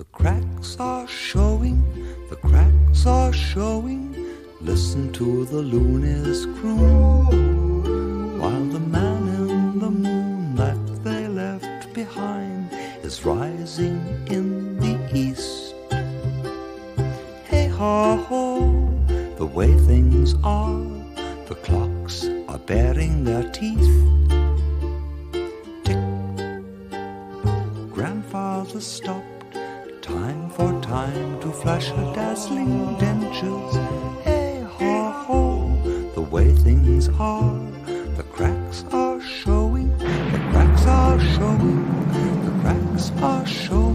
The cracks are showing, the cracks are showing. Listen to the loonies croon. While the man in the moon that they left behind is rising in the east. Hey ha ho, the way things are, the clocks are baring their teeth. Tick, grandfather stopped Time for time to flash her dazzling dentures. Hey ho ho, the way things are, the cracks are showing, the cracks are showing, the cracks are showing.